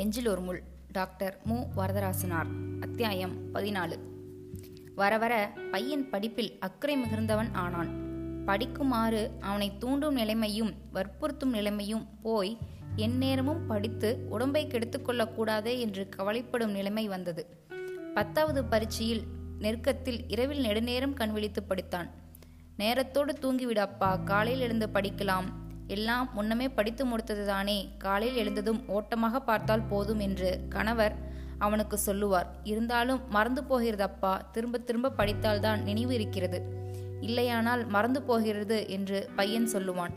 நெஞ்சில் ஒரு முள். டாக்டர் மு. வரதராசனார். அத்தியாயம் பதினாலு. வர வர பையன் படிப்பில் அக்கறை மிகுந்தவன் ஆனான். படிக்குமாறு அவனை தூண்டும் நிலைமையும் வற்புறுத்தும் நிலைமையும் போய் எந்நேரமும் படித்து உடம்பை கெடுத்துக்கொள்ளக்கூடாதே என்று கவலைப்படும் நிலைமை வந்தது. பத்தாவது பரீட்சையில் நெருக்கத்தில் இரவில் நெடுநேரம் கண்விழித்து படித்தான். நேரத்தோடு தூங்கிவிடப்பா காலையில் எழுந்து படிக்கலாம். எல்லாம் முன்னமே படித்து முடித்ததுதானே. காலையில் எழுந்ததும் ஓட்டமாக பார்த்தால் போதும் என்று கணவர் அவனுக்கு சொல்லுவார். இருந்தாலும் மறந்து போகிறதப்பா? திரும்ப திரும்ப படித்தால்தான் நினைவு இருக்கிறது. இல்லையானால் மறந்து போகிறது என்று பையன் சொல்லுவான்.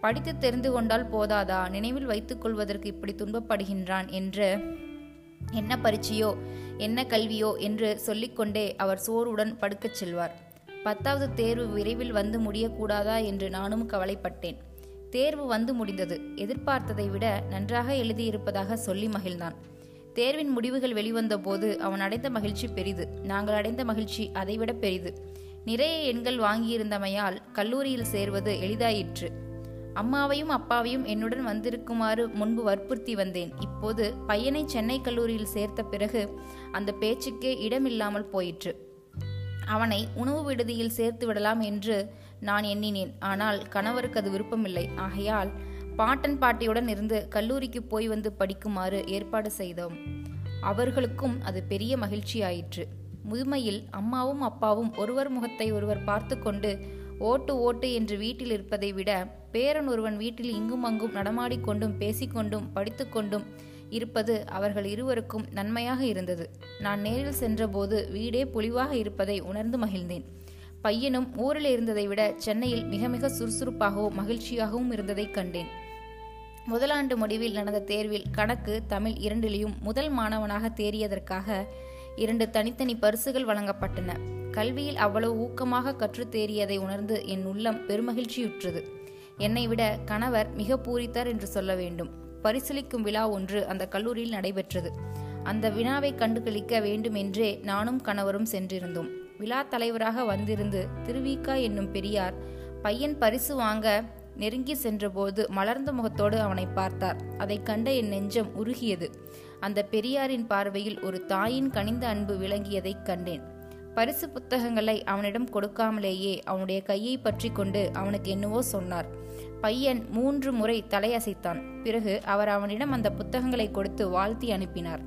படித்து தெரிந்து கொண்டால் போதாதா? நினைவில் வைத்துக் கொள்வதற்கு இப்படி துன்பப்படுகின்றான் என்று என்ன பரீட்சையோ என்ன கல்வியோ என்று சொல்லிக்கொண்டே அவர் சோர்வுடன் படுக்கச் செல்வார். பத்தாவது தேர்வு விரைவில் வந்து முடியக்கூடாதா என்று நானும் கவலைப்பட்டேன். தேர்வு வந்து முடிந்தது. எதிர்பார்த்ததை விட நன்றாக எழுதியிருப்பதாக சொல்லி மகிழ்ந்தான். தேர்வின் முடிவுகள் வெளிவந்த போது அவன் அடைந்த மகிழ்ச்சி பெரிது. நாங்கள் அடைந்த மகிழ்ச்சி அதைவிட பெரிது. நிறைய எண்கள் வாங்கியிருந்தமையால் கல்லூரியில் சேர்வது எளிதாயிற்று. அம்மாவையும் அப்பாவையும் என்னுடன் வந்திருக்குமாறு முன்பு வற்புறுத்தி வந்தேன். இப்போது பையனை சென்னை கல்லூரியில் சேர்த்த பிறகு அந்த பேச்சுக்கே இடமில்லாமல் போயிற்று. அவனை உணவு விடுதியில் சேர்த்து விடலாம் என்று நான் எண்ணினேன். ஆனால் கணவருக்கு அது விருப்பமில்லை. ஆகையால் பாட்டன் பாட்டியுடன் இருந்து கல்லூரிக்கு போய் வந்து படிக்குமாறு ஏற்பாடு செய்தோம். அவர்களுக்கும் அது பெரிய மகிழ்ச்சியாயிற்று. முதுமையில் அம்மாவும் அப்பாவும் ஒருவர் முகத்தை ஒருவர் பார்த்து கொண்டு ஓட்டு ஓட்டு என்று வீட்டில் இருப்பதை விட பேரன் ஒருவன் வீட்டில் இங்கும் அங்கும் நடமாடிக்கொண்டும் பேசிக்கொண்டும் படித்துக்கொண்டும் இருப்பது அவர்கள் இருவருக்கும் நன்மையாக இருந்தது. நான் நேரில் சென்றபோது வீடே பொலிவாக இருப்பதை உணர்ந்து மகிழ்ந்தேன். பையனும் ஊரில் இருந்ததை விட சென்னையில் மிக மிக சுறுசுறுப்பாகவும் மகிழ்ச்சியாகவும் இருந்ததை கண்டேன். முதலாண்டு முடிவில் நடந்த தேர்வில் கணக்கு தமிழ் இரண்டிலையும் முதல் மாணவனாக தேறியதற்காக இரண்டு தனித்தனி பரிசுகள் வழங்கப்பட்டன. கல்வியில் அவ்வளவு ஊக்கமாக கற்றுத் தேறியதை உணர்ந்து என் உள்ளம் பெருமகிழ்ச்சியுற்றது. என்னை விட கணவர் மிக பூரித்தார் என்று சொல்ல வேண்டும். பரிசளிக்கும் விழா ஒன்று அந்த கல்லூரியில் நடைபெற்றது. அந்த வினாவை கண்டுகளிக்க வேண்டுமென்றே நானும் கணவரும் சென்றிருந்தோம். விழா தலைவராக வந்திருந்து திருவிக்கா என்னும் பெரியார் பையன் பரிசு வாங்க நெருங்கி சென்றபோது மலர்ந்த முகத்தோடு அவனை பார்த்தார். அதை கண்ட என் நெஞ்சம் உருகியது. அந்த பெரியாரின் பார்வையில் ஒரு தாயின் கனிந்த அன்பு விளங்கியதைக் கண்டேன். பரிசு புத்தகங்களை அவனிடம் கொடுக்காமலேயே அவனுடைய கையை பற்றி கொண்டு அவனுக்கு என்னவோ சொன்னார். பையன் மூன்று முறை தலையசைத்தான். பிறகு அவர் அவனிடம் அந்த புத்தகங்களை கொடுத்து வாழ்த்தி அனுப்பினார்.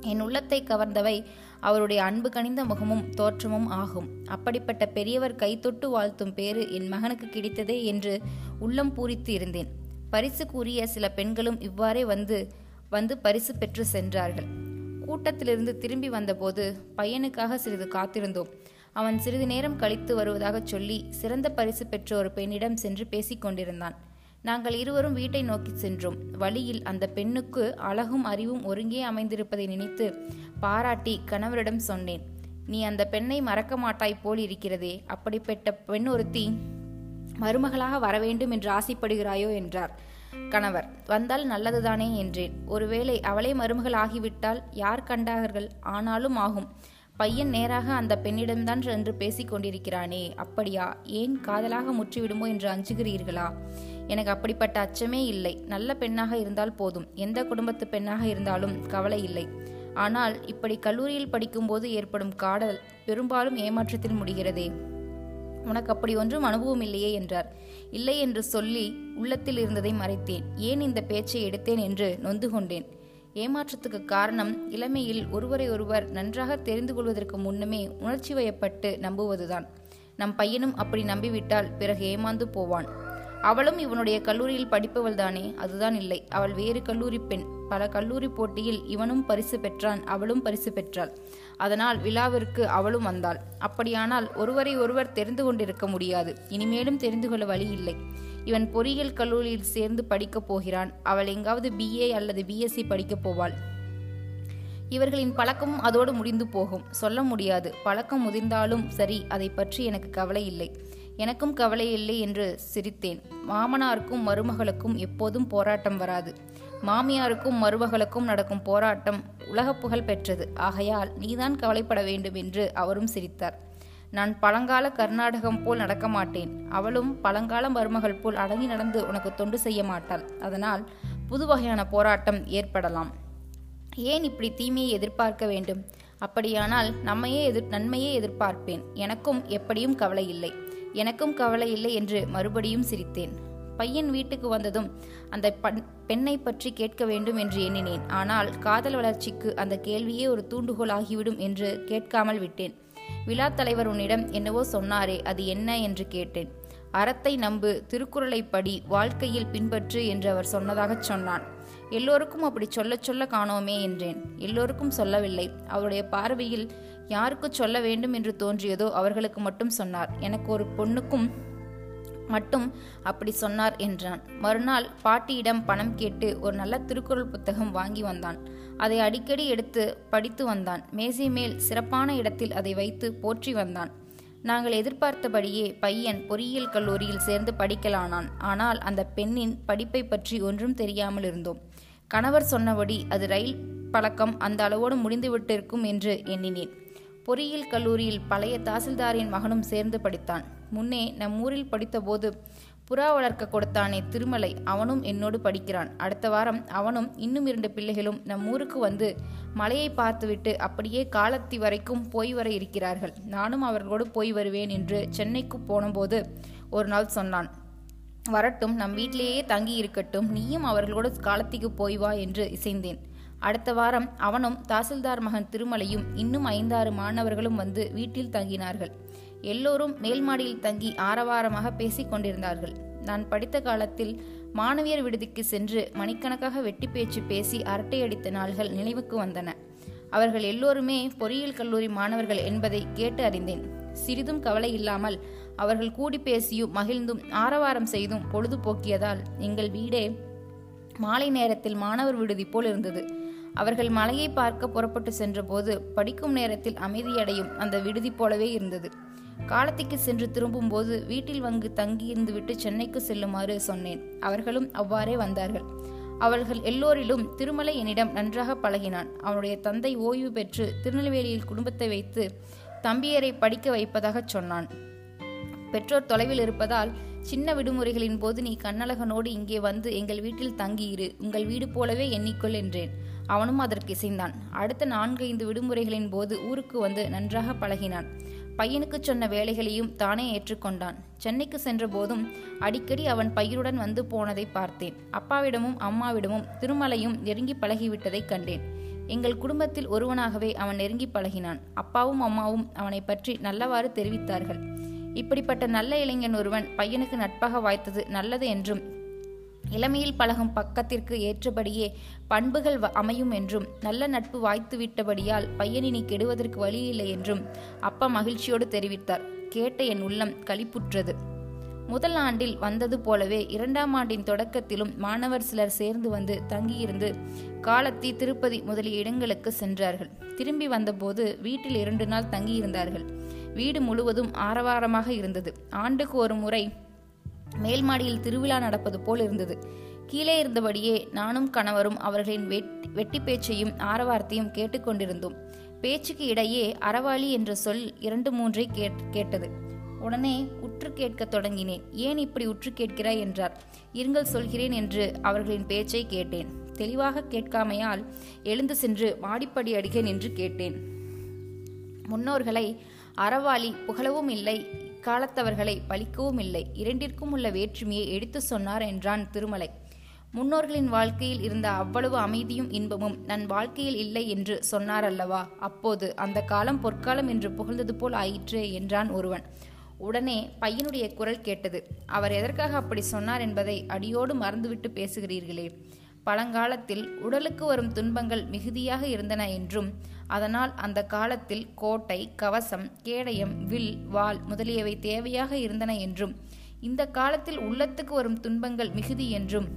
என் உள்ளத்தை கவர்ந்தவை அவருடைய அன்பு கனிந்த முகமும் தோற்றமும் ஆகும். அப்படிப்பட்ட பெரியவர் கைத்தொட்டு வாழ்த்தும் பேறு என் மகனுக்கு கிடைத்ததே என்று உள்ளம் பூரித்து இருந்தேன். பரிசு கூறிய சில பெண்களும் இவ்வாறே வந்து வந்து பரிசு பெற்று சென்றார்கள். கூட்டத்திலிருந்து திரும்பி வந்தபோது பையனுக்காக சிறிது காத்திருந்தோம். அவன் சிறிது நேரம் கழித்து வருவதாகச் சொல்லி சிறந்த பரிசு பெற்ற ஒரு பெண்ணிடம் சென்று பேசிக் கொண்டிருந்தான். நாங்கள் இருவரும் வீட்டை நோக்கி சென்றோம். வழியில் அந்த பெண்ணுக்கு அழகும் அறிவும் ஒருங்கே அமைந்திருப்பதை நினைத்து பாராட்டி கணவரிடம் சொன்னேன். நீ அந்த பெண்ணை மறக்க மாட்டாய் போல் இருக்கிறதே அப்படிப்பட்ட பெண் ஒருத்தி மருமகளாக வரவேண்டும் என்று ஆசைப்படுகிறாயோ? என்றார். கணவர் வந்தால் நல்லதுதானே என்றேன். ஒருவேளை அவளே மருமகள் ஆகிவிட்டால் யார் கண்டார்கள்? ஆனாலும் ஆகும். பையன் நேராக அந்த பெண்ணிடம்தான் என்று பேசிக் கொண்டிருக்கிறானே அப்படியா? ஏன் காதலாக முற்றிவிடுமோ என்று அஞ்சுகிறீர்களா? எனக்கு அப்படிப்பட்ட அச்சமே இல்லை. நல்ல பெண்ணாக இருந்தால் போதும். எந்த குடும்பத்து பெண்ணாக இருந்தாலும் கவலை இல்லை. ஆனால் இப்படி கல்லூரியில் படிக்கும்போது ஏற்படும் காடல் பெரும்பாலும் ஏமாற்றத்தில் முடிகிறதே. உனக்கு அப்படி ஒன்றும் அனுபவம் இல்லையே என்றார். இல்லை என்று சொல்லி உள்ளத்தில் இருந்ததை மறைத்தேன். ஏன் இந்த பேச்சை எடுத்தேன் என்று நொந்து கொண்டேன். ஏமாற்றத்துக்கு காரணம் இளமையில் ஒருவரை ஒருவர் நன்றாக தெரிந்து கொள்வதற்கு முன்னமே உணர்ச்சி வயப்பட்டு நம்புவதுதான். நம் பையனும் அப்படி நம்பிவிட்டால் பிறகு ஏமாந்து போவான். அவளும் இவனுடைய கல்லூரியில் படிப்பவள் தானே அதுதான் இல்லை. அவள் வேறு கல்லூரி பெண். பல கல்லூரி போட்டியில் இவனும் பரிசு பெற்றான் அவளும் பரிசு பெற்றாள். அதனால் விழாவிற்கு அவளும் வந்தாள். அப்படியானால் ஒருவரை ஒருவர் தெரிந்து கொண்டிருக்க முடியாது. இனிமேலும் தெரிந்து கொள்ள வழி இல்லை. இவன் பொறியியல் கல்லூரியில் சேர்ந்து படிக்கப் போகிறான். அவள் எங்காவது பிஏ அல்லது பிஎஸ்சி படிக்கப் போவாள். இவர்களின் பழக்கமும் அதோடு முடிந்து போகும். சொல்ல முடியாது. பழக்கம் முதிர்ந்தாலும் சரி அதை பற்றி எனக்கு கவலை இல்லை. எனக்கும் கவலை இல்லை என்று சிரித்தேன். மாமனாருக்கும் மருமகளுக்கும் எப்போதும் போராட்டம் வராது. மாமியாருக்கும் மருமகளுக்கும் நடக்கும் போராட்டம் உலக புகழ் பெற்றது. ஆகையால் நீதான் கவலைப்பட வேண்டும் என்று அவரும் சிரித்தார். நான் பழங்கால கர்நாடகம் போல் நடக்க மாட்டேன். அவளும் பழங்கால மருமகள் போல் அடங்கி நடந்து உனக்கு தொண்டு செய்ய மாட்டாள். அதனால் புது வகையான போராட்டம் ஏற்படலாம். ஏன் இப்படி தீமையை எதிர்பார்க்க வேண்டும்? அப்படியானால் நம்மையே எதிர் நன்மையே எதிர்பார்ப்பேன். எனக்கும் எப்படியும் கவலை இல்லை. எனக்கும் கவலை இல்லை என்று மறுபடியும் சிரித்தேன். பையன் வீட்டுக்கு வந்ததும் அந்த பெண்ணை பற்றி கேட்க வேண்டும் என்று எண்ணினேன். ஆனால் காதல் வளர்ச்சிக்கு அந்த கேள்வியே ஒரு தூண்டுகோல் ஆகிவிடும் என்று கேட்காமல் விட்டேன். விழா தலைவர் உன்னிடம் என்னவோ சொன்னாரே அது என்ன என்று கேட்டேன். அறத்தை நம்பு திருக்குறளை படி வாழ்க்கையில் பின்பற்று என்று அவர் சொன்னதாகச் சொன்னான். எல்லோருக்கும் அப்படி சொல்ல சொல்ல காணோமே என்றேன். எல்லோருக்கும் சொல்லவில்லை. அவருடைய பார்வையில் யாருக்கு சொல்ல வேண்டும் என்று தோன்றியதோ அவர்களுக்கு மட்டும் சொன்னார். எனக்கு ஒரு பொண்ணுக்கும் மட்டும் அப்படி சொன்னார் என்றான். மறுநாள் பாட்டியிடம் பணம் கேட்டு ஒரு நல்ல திருக்குறள் புத்தகம் வாங்கி வந்தான். அதை அடிக்கடி எடுத்து படித்து வந்தான். மேசை மேல் சிறப்பான இடத்தில் அதை வைத்து போற்றி வந்தான். நாங்கள் எதிர்பார்த்தபடியே பையன் பொறியியல் கல்லூரியில் சேர்ந்து படிக்கலானான். ஆனால் அந்த பெண்ணின் படிப்பை பற்றி ஒன்றும் தெரியாமல் இருந்தோம். கணவர் சொன்னபடி அது ரயில் பழக்கம் அந்த அளவோடு முடிந்துவிட்டிருக்கும் என்று எண்ணினேன். பொறியியல் கல்லூரியில் பழைய தாசில்தாரின் மகனும் சேர்ந்து படித்தான். முன்னே நம் ஊரில் படித்தபோது புறா வளர்க்க கொடுத்தானே திருமலை அவனும் என்னோடு படிக்கிறான். அடுத்த வாரம் அவனும் இன்னும் இரண்டு பிள்ளைகளும் நம் ஊருக்கு வந்து மலையை பார்த்துவிட்டு அப்படியே காலத்தி வரைக்கும் போய் வர இருக்கிறார்கள். நானும் அவர்களோடு போய் வருவேன் என்று சென்னைக்கு போனபோது ஒரு நாள் சொன்னான். வரட்டும் நம் வீட்டிலேயே தங்கி இருக்கட்டும் நீயும் அவர்களோடு காலத்திக்கு போய் வா என்று இசைந்தேன். அடுத்த வாரம் அவனும் தாசில்தார் மகன் திருமலையும் இன்னும் ஐந்தாறு மாணவர்களும் வந்து வீட்டில் தங்கினார்கள். எல்லோரும் மேல் மாடியில் தங்கி ஆரவாரமாக பேசிக் கொண்டிருந்தார்கள். நான் படித்த காலத்தில் மாணவியர் விடுதிக்கு சென்று மணிக்கணக்காக வெட்டி பேச்சு பேசி அரட்டையடித்த நாள்கள் நினைவுக்கு வந்தன. அவர்கள் எல்லோருமே பொறியியல் கல்லூரி மாணவர்கள் என்பதை கேட்டு அறிந்தேன். சிறிதும் கவலை இல்லாமல் அவர்கள் கூடி பேசியும் மகிழ்ந்தும் ஆரவாரம் செய்தும் பொழுதுபோக்கியதால் எங்கள் வீடே மாலை நேரத்தில் மாணவர் விடுதி போல் இருந்தது. அவர்கள் மலையை பார்க்க புறப்பட்டு சென்றபோது படிக்கும் நேரத்தில் அமைதியடையும் அந்த விடுதி போலவே இருந்தது. காலத்திற்கு சென்று திரும்பும்போது வீட்டில் வந்து தங்கியிருந்து விட்டு சென்னைக்கு செல்லுமாறு சொன்னேன். அவர்களும் அவ்வாறே வந்தார்கள். அவர்கள் எல்லோரிலும் திருமலை என்னிடம் நன்றாக பழகினான். அவனுடைய தந்தை ஓய்வு பெற்று திருநெல்வேலியில் குடும்பத்தை வைத்து தம்பியரை படிக்க வைப்பதாகச் சொன்னான். பெற்றோர் தொலைவில் இருப்பதால் சின்ன விடுமுறைகளின் போது நீ கண்ணழகனோடு இங்கே வந்து எங்கள் வீட்டில் தங்கியிரு. உங்கள் வீடு போலவே எண்ணிக்கொள் என்றேன். அவனும் அதற்கு இசைந்தான். அடுத்த நான்கு ஐந்து விடுமுறைகளின் போது ஊருக்கு வந்து நன்றாக பழகினான். பையனுக்கு சொன்ன வேலைகளையும் தானே ஏற்றுக்கொண்டான். சென்னைக்கு சென்ற போதும் அடிக்கடி அவன் பையனுடன் வந்து போனதை பார்த்தேன். அப்பாவிடமும் அம்மாவிடமும் திருமலையும் நெருங்கி பழகிவிட்டதைக் கண்டேன். எங்கள் குடும்பத்தில் ஒருவனாகவே அவன் நெருங்கி பழகினான். அப்பாவும் அம்மாவும் அவனை பற்றி நல்லவாறு தெரிவித்தார்கள். இப்படிப்பட்ட நல்ல இளைஞன் ஒருவன் பையனுக்கு நட்பாக வாய்த்தது நல்லது என்றும் இளமையில் பழகும் பக்கத்திற்கு ஏற்றபடியே பண்புகள் அமையும் என்றும் நல்ல நட்பு வாய்த்து விட்டபடியால் பையனினி கெடுவதற்கு வழியில்லை என்றும் அப்பா மகிழ்ச்சியோடு தெரிவித்தார். கேட்ட என் உள்ளம் களிப்புற்றது. முதல் ஆண்டில் வந்தது போலவே இரண்டாம் ஆண்டின் தொடக்கத்திலும் மாணவர் சிலர் சேர்ந்து வந்து தங்கியிருந்து காலத்தி திருப்பதி முதலிய இடங்களுக்கு சென்றார்கள். திரும்பி வந்தபோது வீட்டில் இரண்டு நாள் தங்கியிருந்தார்கள். வீடு முழுவதும் ஆரவாரமாக இருந்தது. ஆண்டுக்கு ஒரு முறை மேல் மாடியில் திருவிழா நடப்பது போல் இருந்தது. கீழே இருந்தபடியே நானும் கணவரும் அவர்களின் வெட்டி பேச்சையும் ஆரவாரத்தையும் கேட்டுக்கொண்டிருந்தோம் பேச்சுக்கு இடையே அறவாளி என்ற சொல் இரண்டு மூன்றை கேட்டது. உடனே உற்று கேட்க தொடங்கினேன். ஏன் இப்படி உற்று கேட்கிறாய்? என்றார். இருங்கள் சொல்கிறேன் என்று அவர்களின் பேச்சை கேட்டேன். தெளிவாக கேட்காமையால் எழுந்து சென்று மாடிப்படி அடிகேன் என்று கேட்டேன். முன்னோர்களை அறவாளி புகழவும் இல்லை. காலத்தவர்களை பழிக்கவும் இல்லை. இரண்டிற்கும் உள்ள வேற்றுமையை எடுத்து சொன்னார் என்றான் திருமலை. முன்னோர்களின் வாழ்க்கையில் இருந்த அவ்வளவு அமைதியும் இன்பமும் நன் வாழ்க்கையில் இல்லை என்று சொன்னார் அல்லவா? அப்போது அந்த காலம் பொற்காலம் என்று புகழ்ந்தது போல் ஆயிற்றே என்றான் ஒருவன். உடனே பையனுடைய குரல் கேட்டது. அவர் எதற்காக அப்படி சொன்னார் என்பதை அடியோடு மறந்துவிட்டு பேசுகிறீர்களே. பழங்காலத்தில் உடலுக்கு வரும் துன்பங்கள் மிகுதியாக இருந்தன என்றும் அதனால் அந்த காலத்தில் கோட்டை கவசம் கேடயம் வில் வாள் முதலியவை தேவையாக இருந்தன என்றும் இந்த காலத்தில் உள்ளத்துக்கு வரும் துன்பங்கள் மிகுதி என்றும்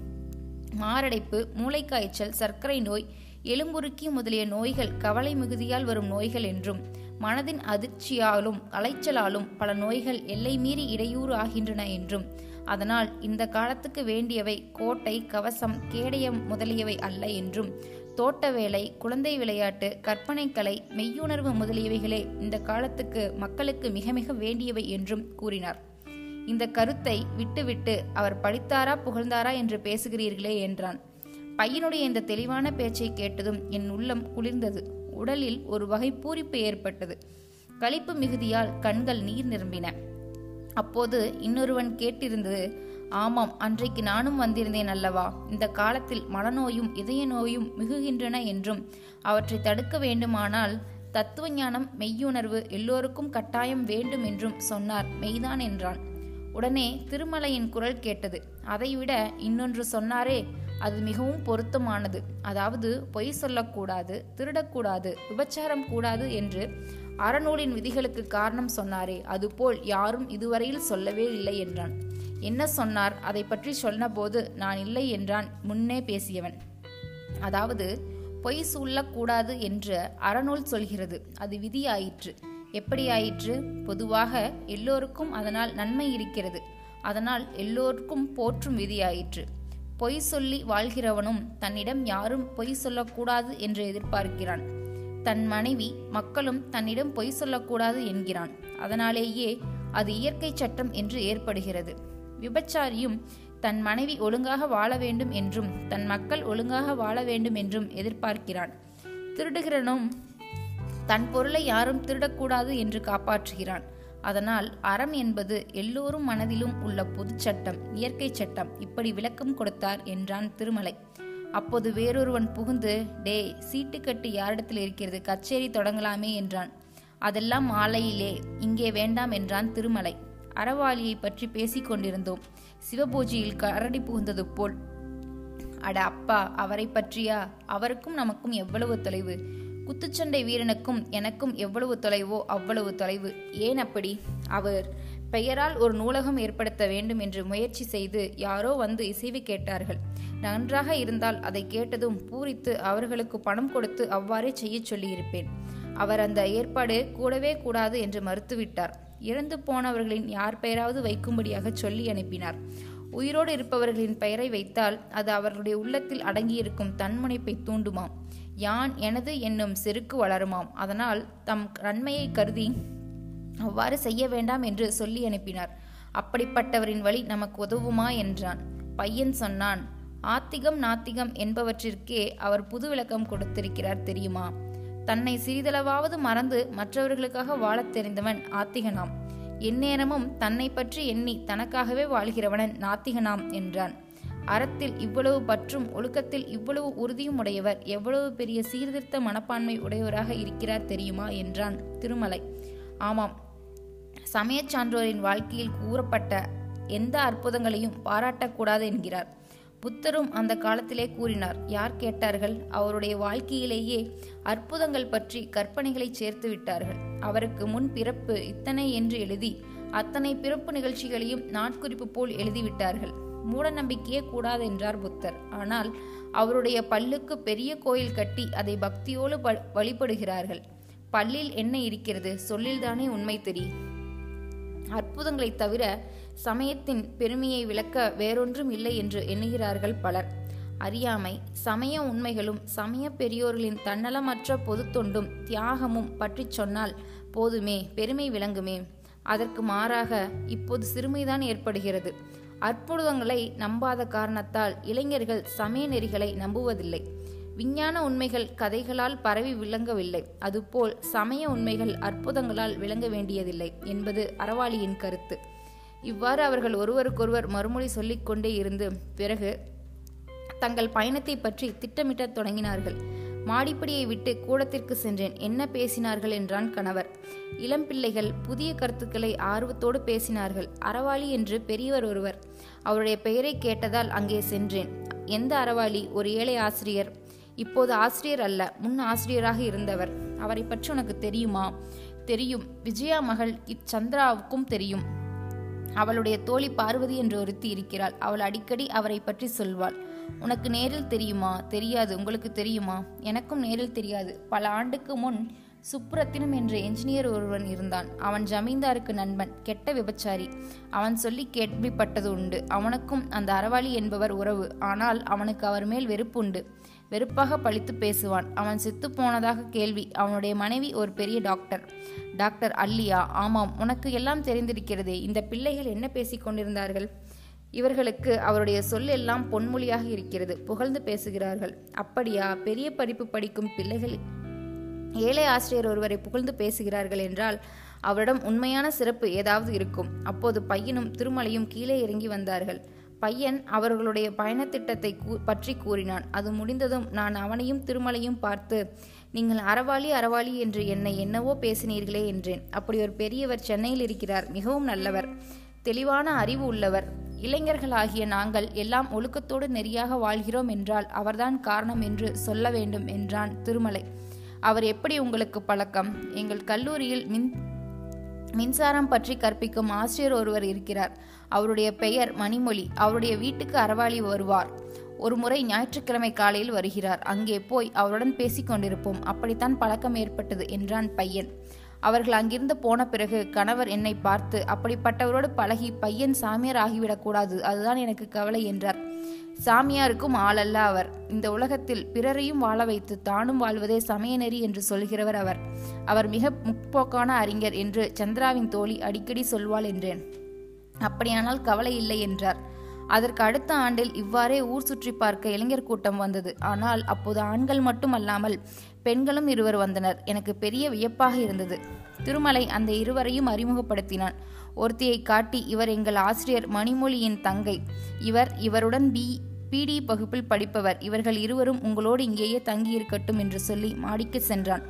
மாரடைப்பு மூளைக்காய்ச்சல் சர்க்கரை நோய் எலும்புருக்கி முதலிய நோய்கள் கவலை மிகுதியால் வரும் நோய்கள் என்றும் மனதின் அதிர்ச்சியாலும் அலைச்சலாலும் பல நோய்கள் எல்லை மீறி இடையூறு ஆகின்றன என்றும் அதனால் இந்த காலத்துக்கு வேண்டியவை கோட்டை கவசம் கேடயம் முதலியவை அல்ல என்றும் தோட்ட வேலை குழந்தை விளையாட்டு கற்பனை கலை மெய்யுணர்வு முதலியவைகளே இந்த காலத்துக்கு மக்களுக்கு மிக மிக வேண்டியவை என்றும் கூறினார். இந்த கருத்தை விட்டுவிட்டு அவர் படித்தாரா புகழ்ந்தாரா என்று பேசுகிறீர்களே என்றான். பையனுடைய இந்த தெளிவான பேச்சை கேட்டதும் என் உள்ளம் குளிர்ந்தது. உடலில் ஒரு வகை பூரிப்பு ஏற்பட்டது. களிப்பு மிகுதியால் கண்கள் நீர் நிரம்பின. அப்போது இன்னொருவன் கேட்டிருந்தது ஆமாம் அன்றைக்கு நானும் வந்திருந்தேன் அல்லவா? இந்த காலத்தில் மனநோயும் இதய நோயும் மிகுகின்றன என்றும் அவற்றை தடுக்க வேண்டுமானால் தத்துவ ஞானம் மெய்யுணர்வு எல்லோருக்கும் கட்டாயம் வேண்டும் என்றும் சொன்னார் மெய்தான் என்றான். உடனே திருமலையின் குரல் கேட்டது. அதைவிட இன்னொன்று சொன்னாரே அது மிகவும் பொருத்தமானது. அதாவது பொய் சொல்லக்கூடாது திருடக்கூடாது விபச்சாரம் கூடாது என்று அறநூலின் விதிகளுக்கு காரணம் சொன்னாரே அதுபோல் யாரும் இதுவரையில் சொல்லவே இல்லை என்றான். என்ன சொன்னார்? அதை பற்றி சொன்னபோது நான் இல்லை என்றான் முன்னே பேசியவன். அதாவது பொய் சொல்லக்கூடாது என்று அறநூல் சொல்கிறது. அது விதியாயிற்று. எப்படி ஆயிற்று பொதுவாக எல்லோருக்கும் அதனால் நன்மை இருக்கிறது. அதனால் எல்லோருக்கும் போற்றும் விதியாயிற்று. பொய் சொல்லி வாழ்கிறவனும் தன்னிடம் யாரும் பொய் சொல்லக்கூடாது என்று எதிர்பார்க்கிறான். தன் மனைவி மக்களும் தன்னிடம் பொய் சொல்லக்கூடாது என்கிறான். அதனாலேயே அது இயற்கை சட்டம் என்று ஏற்படுகிறது. விபச்சாரியும் தன் மனைவி ஒழுங்காக வாழ வேண்டும் என்றும் தன் மக்கள் ஒழுங்காக வாழ வேண்டும் என்றும் எதிர்பார்க்கிறான். திருடுகிறனும் தன் பொருளை யாரும் திருடக்கூடாது என்று காப்பாற்றுகிறான். அதனால் அறம் என்பது எல்லோரும் மனதிலும் உள்ள பொது சட்டம் இயற்கை சட்டம் இப்படி விளக்கம் கொடுத்தார் என்றான் திருமலை. அப்போது வேறொருவன் புகுந்து டே சீட்டு கட்டு யாரிடத்தில் இருக்கிறது? கச்சேரி தொடங்கலாமே என்றான். அதெல்லாம் மாலையிலே. இங்கே வேண்டாம் என்றான் திருமலை. அறவாளியை பற்றி பேசிக் கொண்டிருந்தோம். சிவபூஜையில் கரடி புகுந்தது போல். அட அப்பா அவரை பற்றியா? அவருக்கும் நமக்கும் எவ்வளவு தொலைவு? குத்துச்சண்டை வீரனுக்கும் எனக்கும் எவ்வளவு தொலைவோ அவ்வளவு தொலைவு. ஏன் அப்படி? அவர் பெயரால் ஒரு நூலகம் ஏற்படுத்த வேண்டும் என்று முயற்சி செய்து யாரோ வந்து இசைவு கேட்டார்கள். நன்றாக இருந்தால் அதை கேட்டதும் பூரித்து அவர்களுக்கு பணம் கொடுத்து அவ்வாறே செய்ய சொல்லியிருப்பேன். அவர் அந்த ஏற்பாடு கூடவே கூடாது என்று மறுத்துவிட்டார். இறந்து போனவர்களின் யார் பெயராவது வைக்கும்படியாக சொல்லி அனுப்பினார். உயிரோடு இருப்பவர்களின் பெயரை வைத்தால் அது அவர்களுடைய உள்ளத்தில் அடங்கியிருக்கும் தன்முனைப்பை தூண்டுமாம். யான் எனது என்னும் செருக்கு வளருமாம். அதனால் தம் நன்மையை கருதி அவ்வாறு செய்ய வேண்டாம் என்று சொல்லி அனுப்பினார். அப்படிப்பட்டவரின் வழி நமக்கு உதவுமா என்றான். பையன் சொன்னான் ஆத்திகம் நாத்திகம் என்பவற்றிற்கே அவர் புது விளக்கம் கொடுத்திருக்கிறார் தெரியுமா? தன்னை சிறிதளவாவது மறந்து மற்றவர்களுக்காக வாழத் தெரிந்தவன் ஆத்திகனாம். எந்நேரமும் தன்னை பற்றி எண்ணி தனக்காகவே வாழ்கிறவனன் நாத்திகனாம் என்றான். அறத்தில் இவ்வளவு பற்றும் ஒழுக்கத்தில் இவ்வளவு உறுதியும் உடையவர் எவ்வளவு பெரிய சீர்திருத்த மனப்பான்மை உடையவராக இருக்கிறார் தெரியுமா? என்றான் திருமலை. ஆமாம். சமயச் சான்றோரின் வாழ்க்கையில் கூறப்பட்ட எந்த அற்புதங்களையும் பாராட்டக்கூடாது என்கிறார். புத்தரும் அந்த காலத்திலே கூறினார் யார் கேட்டார்கள்? அவருடைய வாழ்க்கையிலேயே அற்புதங்கள் பற்றி கற்பனைகளை சேர்த்து விட்டார்கள். அவருக்கு முன் பிறப்பு இத்தனை என்று எழுதி அத்தனை பிறப்பு நிகழ்ச்சிகளையும் நாட்குறிப்பு போல் எழுதிவிட்டார்கள் மூட நம்பிக்கையே கூடாது என்றார் புத்தர். ஆனால் அவருடைய பல்லுக்கு பெரிய கோயில் கட்டி அதை பக்தியோடு வழிபடுகிறார்கள். பல்லில் என்ன இருக்கிறது? சொல்லில்தானே உண்மை தெரி. அற்புதங்களைத் தவிர சமயத்தின் பெருமையை விளக்க வேறொன்றும் இல்லை என்று எண்ணுகிறார்கள் பலர். அறியாமை சமய உண்மைகளும் சமய பெரியோர்களின் தன்னலமற்ற பொது தொண்டும் தியாகமும் பற்றி சொன்னால் போதுமே பெருமை விளங்குமே. அதற்கு மாறாக இப்போது சிறுமைதான் ஏற்படுகிறது. அற்புதங்களை நம்பாத காரணத்தால் இளைஞர்கள் சமய நெறிகளை நம்புவதில்லை. விஞ்ஞான உண்மைகள் கதைகளால் பரவி விளங்கவில்லை. அதுபோல் சமய உண்மைகள் அற்புதங்களால் விளங்க வேண்டியதில்லை என்பது அறவாளியின் கருத்து. இவ்வாறு அவர்கள் ஒருவருக்கொருவர் மறுமொழி சொல்லிக்கொண்டே இருந்து பிறகு தங்கள் பயணத்தை பற்றி திட்டமிட்டத் தொடங்கினார்கள். மாடிப்படியை விட்டு கூடத்திற்கு சென்றேன். என்ன பேசினார்கள் என்றான் கணவர். இளம் பிள்ளைகள் புதிய கருத்துக்களை ஆர்வத்தோடு பேசினார்கள். அறவாளி என்று பெரியவர் ஒருவர் அவருடைய பெயரை கேட்டதால் அங்கே சென்றேன். எந்த அறவாளி? ஒரு ஏழை ஆசிரியர். இப்போது ஆசிரியர் அல்ல முன் ஆசிரியராக இருந்தவர். அவரை பற்றி உனக்கு தெரியுமா? தெரியும். விஜயா மகள் இச்சந்திராவுக்கும் தெரியும். அவளுடைய தோழி பார்வதி என்று ஒருத்தி இருக்கிறாள். அவள் அடிக்கடி அவரை பற்றி சொல்வாள். உனக்கு நேரில் தெரியுமா? தெரியாது. உங்களுக்கு தெரியுமா? எனக்கும் நேரில் தெரியாது. பல ஆண்டுக்கு முன் சுப்ரத்தினம் என்ற என்ஜினியர் ஒருவன் இருந்தான். அவன் ஜமீன்தாருக்கு நண்பன் கெட்ட விபச்சாரி. அவன் சொல்லி கேள்விப்பட்டது உண்டு. அவனுக்கும் அந்த அறவாளி என்பவர் உறவு. ஆனால் அவனுக்கு அவர் மேல் வெறுப்பு உண்டு. வெறுப்பாக பழித்து பேசுவான். அவன் செத்து போனதாக கேள்வி. அவனுடைய மனைவி ஒரு பெரிய டாக்டர். டாக்டர் அல்லியா ஆமாம் உனக்கு எல்லாம் தெரிந்திருக்கிறதே. இந்த பிள்ளைகள் என்ன பேசிக் கொண்டிருந்தார்கள்? இவர்களுக்கு அவருடைய சொல் எல்லாம் பொன்மொழியாக இருக்கிறது. புகழ்ந்து பேசுகிறார்கள். அப்படியா? பெரிய படிப்பு படிக்கும் பிள்ளைகள் ஏழை ஆசிரியர் ஒருவரை புகழ்ந்து பேசுகிறார்கள் என்றால் அவரிடம் உண்மையான சிறப்பு ஏதாவது இருக்கும். அப்போது பையனும் திருமலையும் கீழே இறங்கி வந்தார்கள். பையன் அவர்களுடைய பயணத்திட்டத்தை கூ பற்றி கூறினான். அது முடிந்ததும் நான் அவனையும் திருமலையும் பார்த்து நீங்கள் அறவாளி அறவாளி என்று என்னை என்னவோ பேசினீர்களே என்றேன். அப்படி ஒரு பெரியவர் சென்னையில் இருக்கிறார். மிகவும் நல்லவர். தெளிவான அறிவு உள்ளவர். இளைஞர்களாகிய நாங்கள் எல்லாம் ஒழுக்கத்தோடு நெறியாக வாழ்கிறோம் என்றால் அவர்தான் காரணம் என்று சொல்ல வேண்டும் என்றான் திருமலை. அவர் எப்படி உங்களுக்கு பழக்கம்? எங்கள் கல்லூரியில் மின் மின்சாரம் பற்றி கற்பிக்கும் ஆசிரியர் ஒருவர் இருக்கிறார். அவருடைய பெயர் மணிமொழி. அவருடைய வீட்டுக்கு அறவாளி வருவார். ஒரு முறை ஞாயிற்றுக்கிழமை காலையில் வருகிறார். அங்கே போய் அவருடன் பேசிக்கொண்டிருப்போம் அப்படித்தான் பழக்கம் ஏற்பட்டது என்றான் பையன். அவர்கள் அங்கிருந்து போன பிறகு கணவர் என்னை பார்த்து அப்படிப்பட்டவரோடு பழகி பையன் சாமியார் ஆகிவிடக்கூடாது அதுதான் எனக்கு கவலை என்றார். சாமியாருக்கும் ஆளல்ல அவர். இந்த உலகத்தில் பிறரையும் வாழ வைத்து தானும் வாழ்வதே சமய நெறி என்று சொல்கிறவர் அவர். அவர் மிக முற்போக்கான அறிஞர் என்று சந்திராவின் தோழி அடிக்கடி சொல்வாள் என்றேன். அப்படியானால் கவலை இல்லை என்றார். அதற்கு அடுத்த ஆண்டில் இவ்வாறே ஊர் சுற்றி பார்க்க இளைஞர் கூட்டம் வந்தது. ஆனால் அப்போது ஆண்கள் மட்டுமல்லாமல் பெண்களும் இருவர் வந்தனர். எனக்கு பெரிய வியப்பாக இருந்தது. திருமலை அந்த இருவரையும் அறிமுகப்படுத்தினான். ஒருத்தியை காட்டி இவர் எங்கள் ஆசிரியர் மணிமொழியின் தங்கை. இவர் இவருடன் பி பிடி வகுப்பில் படிப்பவர். இவர்கள் இருவரும் உங்களோடு இங்கேயே தங்கியிருக்கட்டும் என்று சொல்லி மாடிக்கு சென்றான்.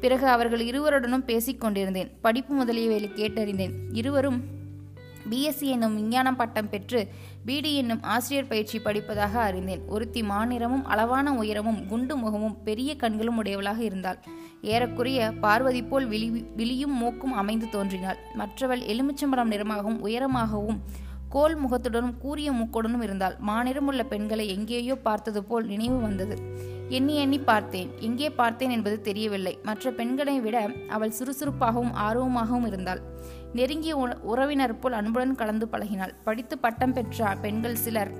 பிறகு அவர்கள் இருவருடனும் பேசிக் கொண்டிருந்தேன். படிப்பு முதலியவைகளை கேட்டறிந்தேன். இருவரும் பிஎஸ்சி என்னும் விஞ்ஞானம் பட்டம் பெற்று பிடி என்னும் ஆசிரியர் பயிற்சி படிப்பதாக அறிந்தேன். ஒருத்தி மாநிறமும் அளவான உயரமும் குண்டு முகமும் பெரிய கண்களும் உடையவளாக இருந்தாள். ஏறக்குறைய பார்வதி போல் விழி விழியும் மூக்கும் அமைந்து தோன்றினாள். மற்றவள் எலுமிச்சம்பரம் நிறமாகவும் உயரமாகவும் கோல் முகத்துடனும் கூரிய மூக்குடனும் இருந்தாள். மாநிறமுள்ள பெண்களை எங்கேயோ பார்த்தது போல் நினைவு வந்தது. எண்ணி எண்ணி பார்த்தேன். எங்கே பார்த்தேன் என்பது தெரியவில்லை. மற்ற பெண்களை விட அவள் சுறுசுறுப்பாகவும் ஆர்வமாகவும் இருந்தாள். நெருங்கிய உறவினர் போல் அன்புடன் கலந்து பழகினாள். படித்து பட்டம் பெற்ற பெண்கள் சிலர்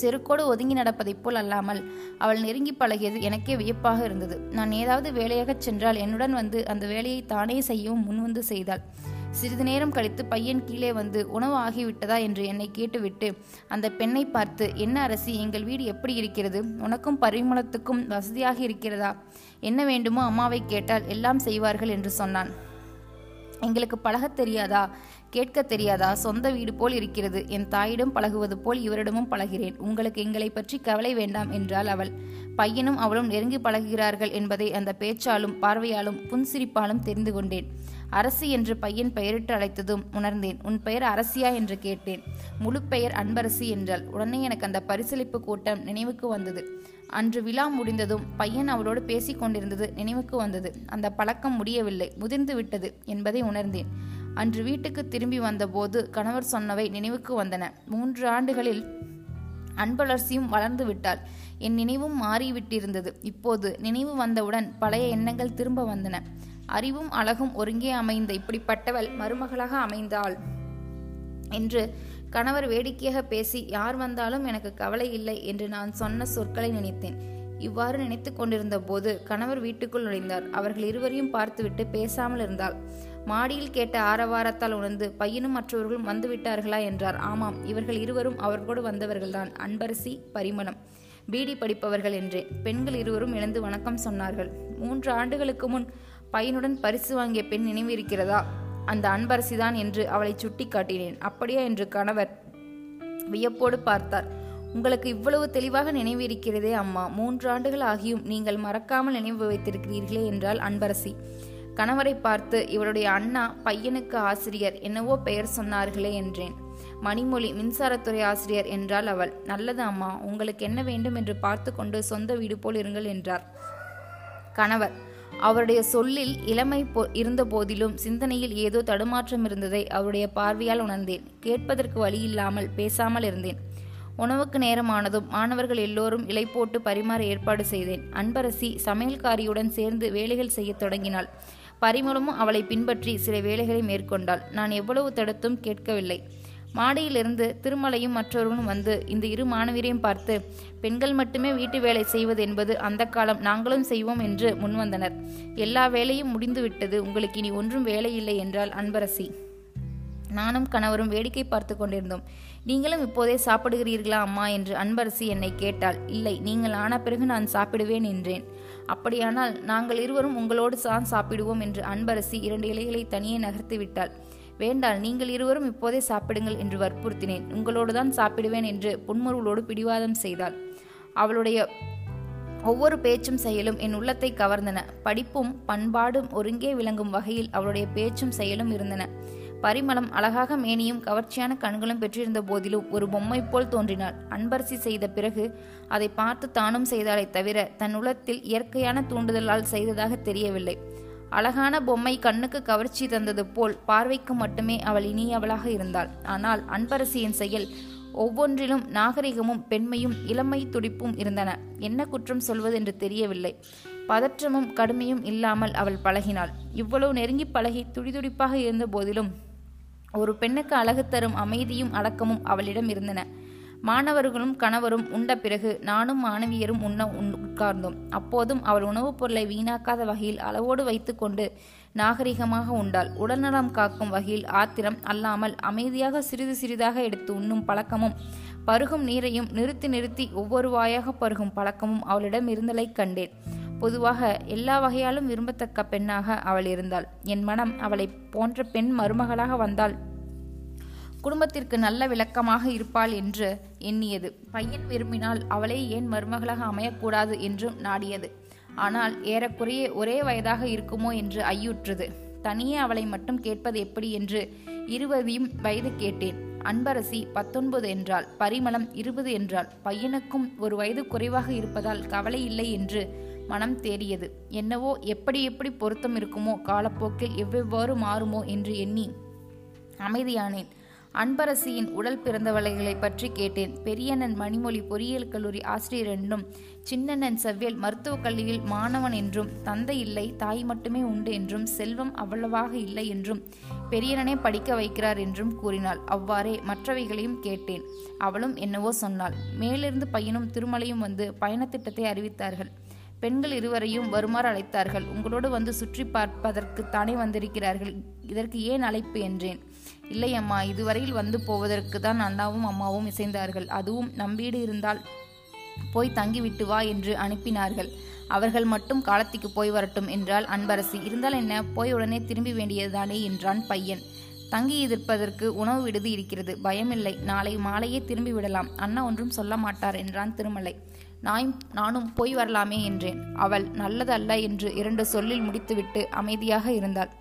செருக்கோடு ஒதுங்கி நடப்பதைப் போல் அல்லாமல் அவள் நெருங்கி பழகியது எனக்கே வியப்பாக இருந்தது. நான் ஏதாவது வேலையாகச் சென்றால் என்னுடன் வந்து அந்த வேலையை தானே செய்யவும் முன்வந்து செய்தாள். சிறிது நேரம் கழித்து பையன் கீழே வந்து உணவு ஆகிவிட்டதா? என்று என்னை கேட்டுவிட்டு அந்த பெண்ணை பார்த்து என்ன அரசி எங்கள் வீடு எப்படி இருக்கிறது? உனக்கும் பரிமளத்துக்கும் வசதியாக இருக்கிறதா? என்ன வேண்டுமோ அம்மாவை கேட்டால் எல்லாம் செய்வார்கள் என்று சொன்னான். எங்களுக்கு பழகத் தெரியாதா? கேட்க தெரியாதா? சொந்த வீடு போல் இருக்கிறது. என் தாயிடம் பழகுவது போல் இவரிடமும் பழகிறேன். உங்களுக்கு எங்களை பற்றி கவலை வேண்டாம் என்றாள் அவள். பையனும் அவளும் நெருங்கி பழகுகிறார்கள் என்பதை அந்த பேச்சாலும் பார்வையாலும் புன்சிரிப்பாலும் தெரிந்து கொண்டேன். அரசி என்று பையன் பெயரிட்டு அழைத்ததும் உணர்ந்தேன். உன் பெயர் அரசியா? என்று கேட்டேன். முழு பெயர் அன்பரசி என்றாள். உடனே எனக்கு அந்த பரிசளிப்பு கூட்டம் நினைவுக்கு வந்தது. அன்று விழா முடிந்ததும் பையன் அவளோடு பேசிக் கொண்டிருந்தது நினைவுக்கு வந்தது. அந்த பழக்கம் முடியவில்லை முதிர்ந்து விட்டது என்பதை உணர்ந்தேன். அன்று வீட்டுக்கு திரும்பி வந்தபோது கணவர் சொன்னவை நினைவுக்கு வந்தன. மூன்று ஆண்டுகளில் அன்பளர்ச்சியும் வளர்ந்து விட்டாள். என் நினைவும் மாறிவிட்டிருந்தது. இப்போது நினைவு வந்தவுடன் பழைய எண்ணங்கள் திரும்ப வந்தன. அறிவும் அழகும் ஒருங்கே அமைந்த இப்படிப்பட்டவள் மருமகளாக அமைந்தாள் என்று கணவர் வேடிக்கையாக பேசி யார் வந்தாலும் எனக்கு கவலை இல்லை என்று நான் சொன்ன சொற்களை நினைத்தேன். இவ்வாறு நினைத்து கொண்டிருந்த போது கணவர் வீட்டுக்குள் நுழைந்தார். அவர்கள் இருவரையும் பார்த்துவிட்டு பேசாமல் இருந்தாள் மாடியில் கேட்ட ஆரவாரத்தால் உணர்ந்து பையனும் மற்றவர்களும் வந்துவிட்டார்களா? என்றார். ஆமாம் இவர்கள் இருவரும் அவர்களோடு வந்தவர்கள்தான். அன்பரசி பரிமளம். பீடி படிப்பவர்கள் என்றேன் பெண்கள் இருவரும் எழுந்து வணக்கம் சொன்னார்கள். மூன்று ஆண்டுகளுக்கு முன் பையனுடன் பரிசு வாங்கிய பெண் நினைவு இருக்கிறதா அந்த அன்பரசிதான் என்று அவளை சுட்டி காட்டினேன் அப்படியா? என்று கணவர் வியப்போடு பார்த்தார். உங்களுக்கு இவ்வளவு தெளிவாக நினைவு இருக்கிறதே அம்மா. மூன்று ஆண்டுகள் ஆகியும் நீங்கள் மறக்காமல் நினைவு வைத்திருக்கிறீர்களே என்றால் அன்பரசி. கணவரை பார்த்து இவருடைய அண்ணா பையனுக்கு ஆசிரியர். என்னவோ பெயர் சொன்னார்களே என்றேன். மணிமொழி மின்சாரத்துறை ஆசிரியர் என்றால் அவள். நல்லது அம்மா. உங்களுக்கு என்ன வேண்டும் என்று பார்த்து கொண்டு சொந்த வீடு போல் இருங்கள் என்றார் கணவர். அவருடைய சொல்லில் இளமை போ இருந்த போதிலும் சிந்தனையில் ஏதோ தடுமாற்றம் இருந்ததை அவருடைய பார்வையால் உணர்ந்தேன். கேட்பதற்கு வழி இல்லாமல் பேசாமல் இருந்தேன். உணவுக்கு நேரமானதும் மாணவர்கள் எல்லோரும் இலை போட்டு பரிமாற ஏற்பாடு செய்தேன். அன்பரசி சமையல்காரியுடன் சேர்ந்து வேலைகள் செய்யத் தொடங்கினாள். பரிமளமும் அவளை பின்பற்றி சில வேலைகளை மேற்கொண்டாள். நான் எவ்வளவு தடுத்தும் கேட்கவில்லை. மாடியிலிருந்து திருமலையும் மற்றவர்களும் வந்து இந்த இரு மாணவியரையும் பார்த்து பெண்கள் மட்டுமே வீட்டு வேலை செய்வது என்பது அந்த காலம் நாங்களும் செய்வோம் என்று முன்வந்தனர். எல்லா வேலையும் முடிந்துவிட்டது. உங்களுக்கு இனி ஒன்றும் வேலை இல்லை என்றால் அன்பரசி. நானும் கணவரும் வேடிக்கை பார்த்து கொண்டிருந்தோம். நீங்களும் இப்போதே சாப்பிடுகிறீர்களா அம்மா? என்று அன்பரசி என்னை கேட்டாள். இல்லை நீங்கள் ஆன பிறகு நான் சாப்பிடுவேன் என்றேன். அப்படியானால் நாங்கள் இருவரும் உங்களோடு தான் சாப்பிடுவோம் என்று அன்பரசி இரண்டு இலைகளை தனியே நகர்த்தி விட்டாள். வேண்டால் நீங்கள் இருவரும் இப்போதே சாப்பிடுங்கள் என்று வற்புறுத்தினேன். உங்களோடு தான் சாப்பிடுவேன் என்று புன்முருவலோடு பிடிவாதம் செய்தாள். அவளுடைய ஒவ்வொரு பேச்சும் செயலும் என் உள்ளத்தை கவர்ந்தன. படிப்பும் பண்பாடும் ஒருங்கே விளங்கும் வகையில் அவளுடைய பேச்சும் செயலும் இருந்தன. பரிமளம் அழகாக மேனியும் கவர்ச்சியான கண்களும் பெற்றிருந்த போதிலும் ஒரு பொம்மை போல் தோன்றினாள். அன்பரசி செய்த பிறகு அதை பார்த்து தானும் செய்தாலே தவிர தன் உள்ளத்தில் இயற்கையான தூண்டுதலால் செய்ததாக தெரியவில்லை. அழகான பொம்மை கண்ணுக்கு கவர்ச்சி தந்தது போல் பார்வைக்கு மட்டுமே அவள் இனியவளாக இருந்தாள். ஆனால் அன்பரசியின் செயல் ஒவ்வொன்றிலும் நாகரிகமும் பெண்மையும் இளமை துடிப்பும் இருந்தன. என்ன குற்றம் சொல்வது என்று தெரியவில்லை. பதற்றமும் கடுமையும் இல்லாமல் அவள் பழகினாள். இவ்வளவு நெருங்கி பழகி துடிதுடிப்பாக இருந்த போதிலும் ஒரு பெண்ணுக்கு அழகு தரும் அமைதியும் அடக்கமும் அவளிடம் இருந்தன. மாணவர்களும் கணவரும் உண்ட பிறகு நானும் மாணவியரும் உண்ண உட்கார்ந்தோம். அப்போதும் அவள் உணவுப் பொருளை வீணாக்காத வகையில் அளவோடு வைத்துக்கொண்டு நாகரிகமாக உண்டாள். உடல்நலம் காக்கும் வகையில் ஆத்திரம் அல்லாமல் அமைதியாக சிறிது சிறிதாக எடுத்து உண்ணும் பழக்கமும் பருகும் நீரையும் நிறுத்தி நிறுத்தி ஒவ்வொரு வாயாக பருகும் பழக்கமும் அவளிடம் இருந்தலை கண்டேன். பொதுவாக எல்லா வகையாலும் விரும்பத்தக்க பெண்ணாக அவள் இருந்தாள். என் மனம் அவளை போன்ற பெண் மருமகளாக வந்தால் குடும்பத்திற்கு நல்ல விளக்கமாக இருப்பாள் என்று எண்ணியது. பையன் விரும்பினால் அவளே ஏன் மருமகளாக அமையக்கூடாது என்றும் நாடியது. ஆனால் ஏறக்குறைய ஒரே வயதாக இருக்குமோ என்று ஐயுற்றது. தனியே அவளை மட்டும் கேட்பது எப்படி என்று இருவரையும் வயது கேட்டேன். அன்பரசி பத்தொன்பது என்றால் பரிமளம் இருபது என்றால் பையனுக்கும் ஒரு வயது குறைவாக இருப்பதால் கவலை இல்லை என்று மனம் தேறியது. என்னவோ எப்படி எப்படி பொருத்தம் இருக்குமோ காலப்போக்கில் எவ்வெவ்வாறு மாறுமோ என்று எண்ணி அமைதியானேன். அன்பரசியின் உடல் பிறந்தவளைகளை பற்றி கேட்டேன். பெரியண்ணன் மணிமொழி பொறியியல் கல்லூரி ஆசிரியர் என்றும் சின்னண்ணன் செவ்வியல் மருத்துவக் கல்வியில் மாணவன் என்றும் தந்தை இல்லை தாய் மட்டுமே உண்டு என்றும் செல்வம் அவ்வளவாக இல்லை என்றும் பெரியனனே படிக்க வைக்கிறார் என்றும் கூறினாள். அவ்வாறே மற்றவைகளையும் கேட்டேன். அவளும் என்னவோ சொன்னாள். மேலிருந்து பையனும் திருமலையும் வந்து பயணத்திட்டத்தை அறிவித்தார்கள். பெண்கள் இருவரையும் வருமாறு அழைத்தார்கள். உங்களோடு வந்து சுற்றி பார்ப்பதற்கு தானே வந்திருக்கிறார்கள். இதற்கு ஏன் அழைப்பு என்றேன். இல்லை அம்மா இதுவரையில் வந்து போவதற்கு தான் அண்ணாவும் அம்மாவும் இசைந்தார்கள். அதுவும் நம்பீடு இருந்தால் போய் தங்கிவிட்டு வா என்று அனுப்பினார்கள். அவர்கள் மட்டும் காலத்துக்கு போய் வரட்டும் என்றால் அன்பரசி. இருந்தால் என்ன? போய் உடனே திரும்பி வேண்டியதுதானே என்றான் பையன். தங்கி எதிர்ப்பதற்கு உணவு விடுதி இருக்கிறது. பயமில்லை. நாளை மாலையே திரும்பி விடலாம். அண்ணா ஒன்றும் சொல்ல மாட்டார் என்றான் திருமலை. நாயும் நானும் போய் வரலாமே என்றேன். அவள் நல்லதல்ல என்று இரண்டு சொல்லில் முடித்துவிட்டு அமைதியாக இருந்தாள்.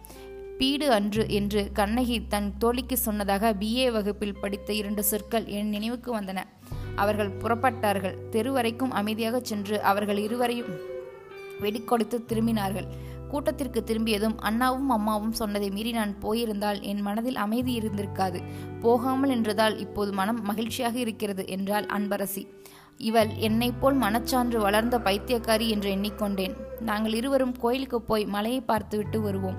பீடு அன்று என்று கண்ணகி தன் தோழிக்கு சொன்னதாக பிஏ வகுப்பில் படித்த இரண்டு சொற்கள் என் நினைவுக்கு வந்தன. அவர்கள் புறப்பட்டார்கள். தெரு வரைக்கும் அமைதியாக சென்று அவர்கள் இருவரையும் வெடிக்கொடுத்து திரும்பினார்கள். கூட்டத்திற்கு திரும்பியதும் அண்ணாவும் அம்மாவும் சொன்னதை மீறி நான் போயிருந்தால் என் மனதில் அமைதி இருந்திருக்காது. போகாமல் என்றதால் இப்போது மனம் மகிழ்ச்சியாக இருக்கிறது என்றாள் அன்பரசி. இவள் என்னைப் போல் மனச்சான்று வளர்ந்த பைத்தியக்காரி என்று எண்ணிக்கொண்டேன். நாங்கள் இருவரும் கோயிலுக்கு போய் மலையை பார்த்துவிட்டு வருவோம்.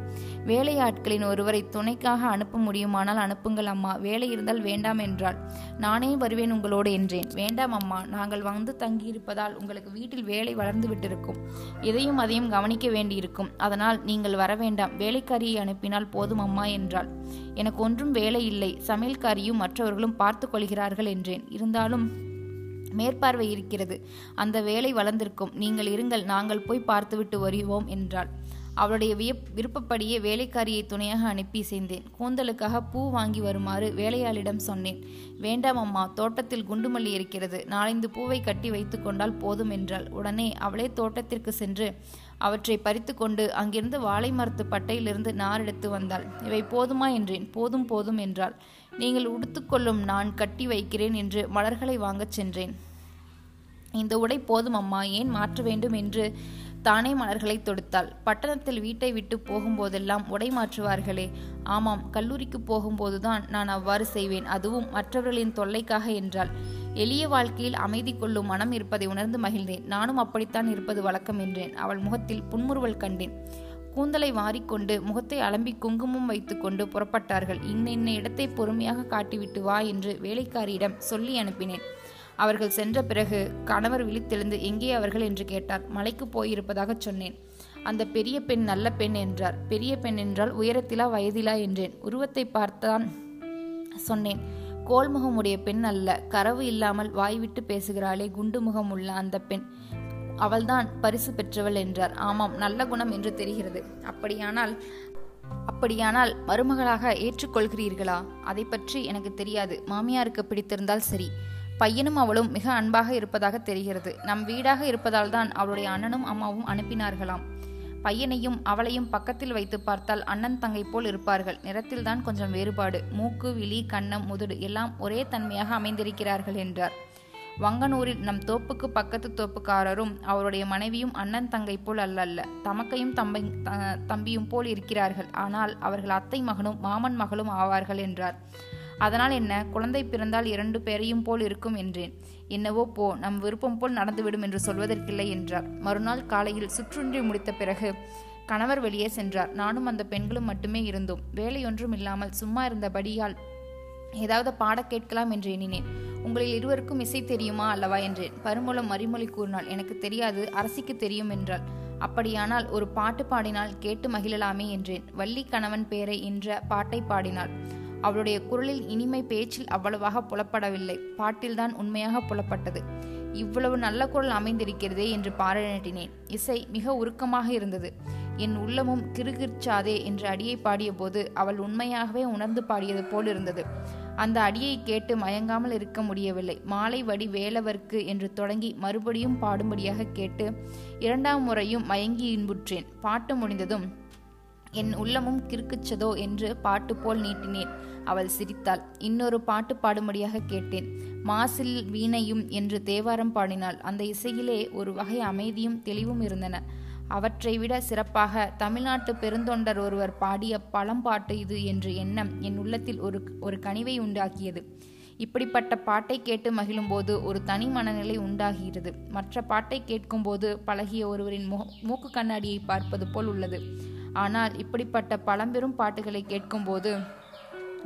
வேலையாட்களின் ஒருவரை துணைக்காக அனுப்ப முடியுமானால் அனுப்புங்கள் அம்மா. வேலை இருந்தால் வேண்டாம் என்றாள். நானே வருவேன் உங்களோடு என்றேன். வேண்டாம் அம்மா. நாங்கள் வந்து தங்கியிருப்பதால் உங்களுக்கு வீட்டில் வேலை வளர்ந்து விட்டிருக்கும். இதையும் அதையும் கவனிக்க வேண்டியிருக்கும். அதனால் நீங்கள் வர வேண்டாம். வேலைக்காரியை அனுப்பினால் போதும் அம்மா என்றாள். எனக்கு ஒன்றும் வேலை இல்லை. சமையல்காரியும் மற்றவர்களும் பார்த்து கொள்கிறார்கள் என்றேன். இருந்தாலும் மேற்பார்வை இருக்கிறது. அந்த வேலை வளர்ந்திருக்கும். நீங்கள் இருங்கள் நாங்கள் போய் பார்த்துவிட்டு வருவோம் என்றாள். அவளுடைய வியப் விருப்பப்படியே வேலைக்காரியை துணையாக அனுப்பி செய்தேன் கூந்தலுக்காக பூ வாங்கி வருமாறு வேலையாளிடம் சொன்னேன். வேண்டாம் அம்மா தோட்டத்தில் குண்டுமல்லி இருக்கிறது. நாளைந்து பூவை கட்டி வைத்து கொண்டால் போதும் என்றாள். உடனே அவளே தோட்டத்திற்கு சென்று அவற்றை பறித்து கொண்டு அங்கிருந்து வாழை மரத்து பட்டையிலிருந்து நார் எடுத்து வந்தாள். இவை போதுமா? என்றேன். போதும் போதும் என்றாள். நீங்கள் உடுத்துக்கொள்ளும் நான் கட்டி வைக்கிறேன் என்று மலர்களை வாங்கச் சென்றேன். இந்த உடை போதும் அம்மா ஏன் மாற்ற வேண்டும் என்று தானே மலர்களை தொடுத்தாள். பட்டணத்தில் வீட்டை விட்டு போகும்போதெல்லாம் உடை மாற்றுவார்களே. ஆமாம் கல்லூரிக்கு போகும்போதுதான் நான் அவ்வாறு செய்வேன். அதுவும் மற்றவர்களின் தொல்லைக்காக என்றாள். எளிய வாழ்க்கையில் அமைதி கொள்ளும் மனம் இருப்பதை உணர்ந்து மகிழ்ந்தேன். நானும் அப்படித்தான் இருப்பது வழக்கம் என்றேன். அவள் முகத்தில் புன்முறுவல் கண்டேன். கூந்தலை வாரிக்கொண்டு முகத்தை அலம்பி குங்குமம் வைத்துக்கொண்டு புறப்பட்டார்கள். இன்ன இன்ன இடத்தை பொறுமையாக காட்டிவிட்டு வா என்று வேலைக்காரியிடம் சொல்லி அனுப்பினேன். அவர்கள் சென்ற பிறகு கணவர் விழித்தெழுந்து எங்கே அவர்கள்? என்று கேட்டார். மலைக்கு போயிருப்பதாக சொன்னேன். அந்த பெரிய பெண் நல்ல பெண் என்றார். பெரிய பெண் என்றால் உயரத்திலா வயதிலா? என்றேன் உருவத்தை பார்த்தான் சொன்னேன். கோல்முகமுடைய பெண் அல்ல கரவு இல்லாமல் வாய்விட்டு பேசுகிறாளே குண்டு முகம் உள்ள அந்த பெண். அவள்தான் பரிசு பெற்றவள் என்றார். ஆமாம் நல்ல குணம் என்று தெரிகிறது. அப்படியானால் அப்படியானால் மருமகளாக ஏற்றுக்கொள்கிறீர்களா? அதை பற்றி எனக்கு தெரியாது. மாமியாருக்கு பிடித்திருந்தால் சரி. பையனும் அவளும் மிக அன்பாக இருப்பதாக தெரிகிறது. நம் வீடாக இருப்பதால் தான் அவளுடைய அண்ணனும் அம்மாவும் அனுப்பினார்களாம். பையனையும் அவளையும் பக்கத்தில் வைத்து பார்த்தால் அண்ணன் தங்கை போல் இருப்பார்கள். நிறத்தில்தான் கொஞ்சம் வேறுபாடு. மூக்கு விழி கன்னம் முதுடு எல்லாம் ஒரே தன்மையாக அமைந்திருக்கிறார்கள் என்றார். வங்கனூரில் நம் தோப்புக்கு பக்கத்து தோப்புக்காரரும் அவருடைய மனைவியும் அண்ணன் தங்கை போல் அல்லல்ல. தமக்கையும் தம்பை தம்பியும் போல் இருக்கிறார்கள். ஆனால் அவர்கள் அத்தை மகனும் மாமன் மகளும் ஆவார்கள் என்றார். அதனால் என்ன? குழந்தை பிறந்தால் இரண்டு பேரையும் போல் இருக்கும் என்றேன். என்னவோ போ நம் விருப்பம் போல் நடந்துவிடும் என்று சொல்வதற்கில்லை என்றார். மறுநாள் காலையில் சுற்றுன்றி முடித்த பிறகு கணவர் வெளியே சென்றார். நானும் அந்த பெண்களும் மட்டுமே இருந்தோம். வேலையொன்றும் இல்லாமல் சும்மா இருந்தபடியால் ஏதாவது பாட கேட்கலாம் என்று எண்ணினேன். உங்களில் இருவருக்கும் இசை தெரியுமா அல்லவா என்றேன். பருமூலம் மறுமொழி கூறினாள். எனக்கு தெரியாது அரசிக்கு தெரியும் என்றாள். அப்படியானால் ஒரு பாட்டு பாடினால் கேட்டு மகிழலாமே என்றேன். வள்ளி கணவன் பேரை என்ற பாட்டை பாடினாள். அவளுடைய குரலில் இனிமை பேச்சில் அவ்வளவாக புலப்படவில்லை. பாட்டில்தான் உண்மையாக புலப்பட்டது. இவ்வளவு நல்ல குரல் அமைந்திருக்கிறதே என்று பாராட்டினேன். இசை மிக உருக்கமாக இருந்தது. என் உள்ளமும் கிருகிர்ச்சாதே என்று அடியை பாடியபோது அவள் உண்மையாகவே உணர்ந்து பாடியது போல் இருந்தது. அந்த அடியை கேட்டு மயங்காமல் இருக்க முடியவில்லை. மாலை வடி வேலவர்க்கு என்று தொடங்கி மறுபடியும் பாடும்படியாக கேட்டு இரண்டாம் முறையும் மயங்கி இன்புற்றேன். பாட்டு முடிந்ததும் என் உள்ளமும் கிறுக்குச்சதோ என்று பாட்டு போல் நீட்டினேன். அவள் சிரித்தாள். இன்னொரு பாட்டு பாடும்படியாக கேட்டேன். மாசில் வீணையும் என்று தேவாரம் பாடினாள். அந்த இசையிலே ஒரு வகை அமைதியும் தெளிவும் இருந்தன. அவற்றை விட சிறப்பாக தமிழ்நாட்டு பெருந்தொண்டர் ஒருவர் பாடிய பழம்பாட்டு இது என்று எண்ணம் என் உள்ளத்தில் ஒரு ஒரு கனிவை உண்டாக்கியது. இப்படிப்பட்ட பாட்டை கேட்டு மகிழும்போது ஒரு தனி மனநிலை உண்டாகிறது. மற்ற பாட்டை கேட்கும்போது பழகிய ஒருவரின் மூக்கு கண்ணாடியை பார்ப்பது போல் உள்ளது. ஆனால் இப்படிப்பட்ட பழம்பெரும் பாட்டுகளை கேட்கும்போது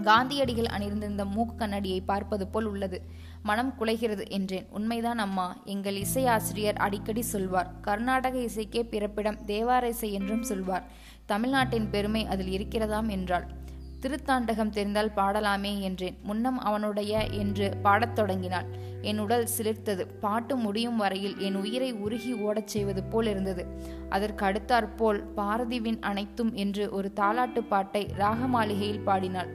காந்தியடிகள் அணிந்திருந்த மூக்கு கண்ணாடியை பார்ப்பது போல் உள்ளது. மனம் குலைகிறது என்றேன். உண்மைதான் அம்மா. எங்கள் இசை ஆசிரியர் அடிக்கடி சொல்வார் கர்நாடக இசைக்கே பிறப்பிடம் தேவார இசை என்றும் சொல்வார். தமிழ்நாட்டின் பெருமை அதில் இருக்கிறதாம் என்றாள். திருத்தாண்டகம் தெரிந்தால் பாடலாமே என்றேன். முன்னம் அவனுடைய என்று பாடத் தொடங்கினாள். என் உடல் சிலிர்த்தது. பாட்டு முடியும் வரையில் என் உயிரை உருகி ஓடச் செய்வது போல் இருந்தது. அதற்கு அடுத்தாற்போல் பாரதிவின் அனைத்தும் என்று ஒரு தாலாட்டு பாட்டை ராகமாளிகையில் பாடினாள்.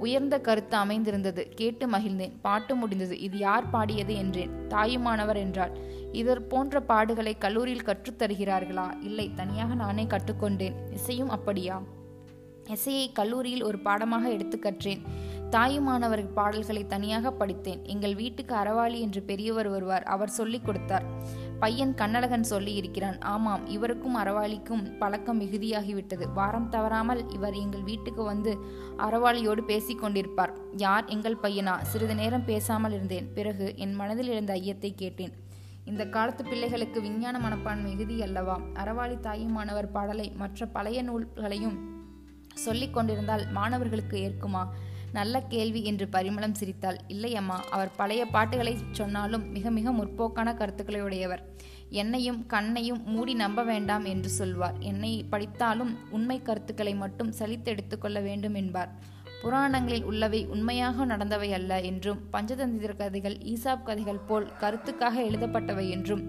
உயர்ந்த கருத்து அமைந்திருந்தது. கேட்டு மகிழ்ந்தேன். பாட்டு முடிந்தது. இது யார் பாடியது என்றேன். தாயுமானவர் என்றாள். இதர் போன்ற பாடுகளை கல்லூரியில் கற்றுத்தருகிறார்களா இல்லை. தனியாக நானே கற்றுக்கொண்டேன். இசையும் அப்படியா? இசையை கல்லூரியில் ஒரு பாடமாக எடுத்து கற்றேன். தாயுமானவர் பாடல்களை தனியாக படித்தேன். எங்கள் வீட்டுக்கு அறவாளி என்று பெரியவர் வருவார். அவர் சொல்லிக் கொடுத்தார். பையன் கண்ணழகன் சொல்லி இருக்கிறான். ஆமாம் இவருக்கும் அறவாளிக்கும் பழக்கம் மிகுதியாகிவிட்டது. வாரம் தவறாமல் இவர் எங்கள் வீட்டுக்கு வந்து அறவாளியோடு பேசிக் கொண்டிருப்பார். யார் எங்கள் பையனா? சிறிது நேரம் பேசாமல் இருந்தேன். பிறகு என் மனதில் இருந்த ஐயத்தை கேட்டேன். இந்த காலத்து பிள்ளைகளுக்கு விஞ்ஞான மனப்பான் மிகுதி அல்லவா? அறவாளி தாயுமானவர் பாடலை மற்ற பழைய நூல்களையும் சொல்லிக் கொண்டிருந்தால் மாணவர்களுக்கு ஏற்குமா? நல்ல கேள்வி என்று பரிமளம் சிரித்தாள். இல்லையம்மா அவர் பழைய பாட்டுகளை சொன்னாலும் மிக மிக முற்போக்கான கருத்துக்களை உடையவர் என்னையும் கண்ணையும் மூடி நம்ப வேண்டாம் என்று சொல்வார். என்னை படித்தாலும் உண்மை கருத்துக்களை மட்டும் சலித்து எடுத்துக்கொள்ள வேண்டும் என்பார். புராணங்களில் உள்ளவை உண்மையாக நடந்தவை அல்ல என்றும் பஞ்சதந்திர கதைகள் ஈசாப் கதைகள் போல் கருத்துக்காக எழுதப்பட்டவை என்றும்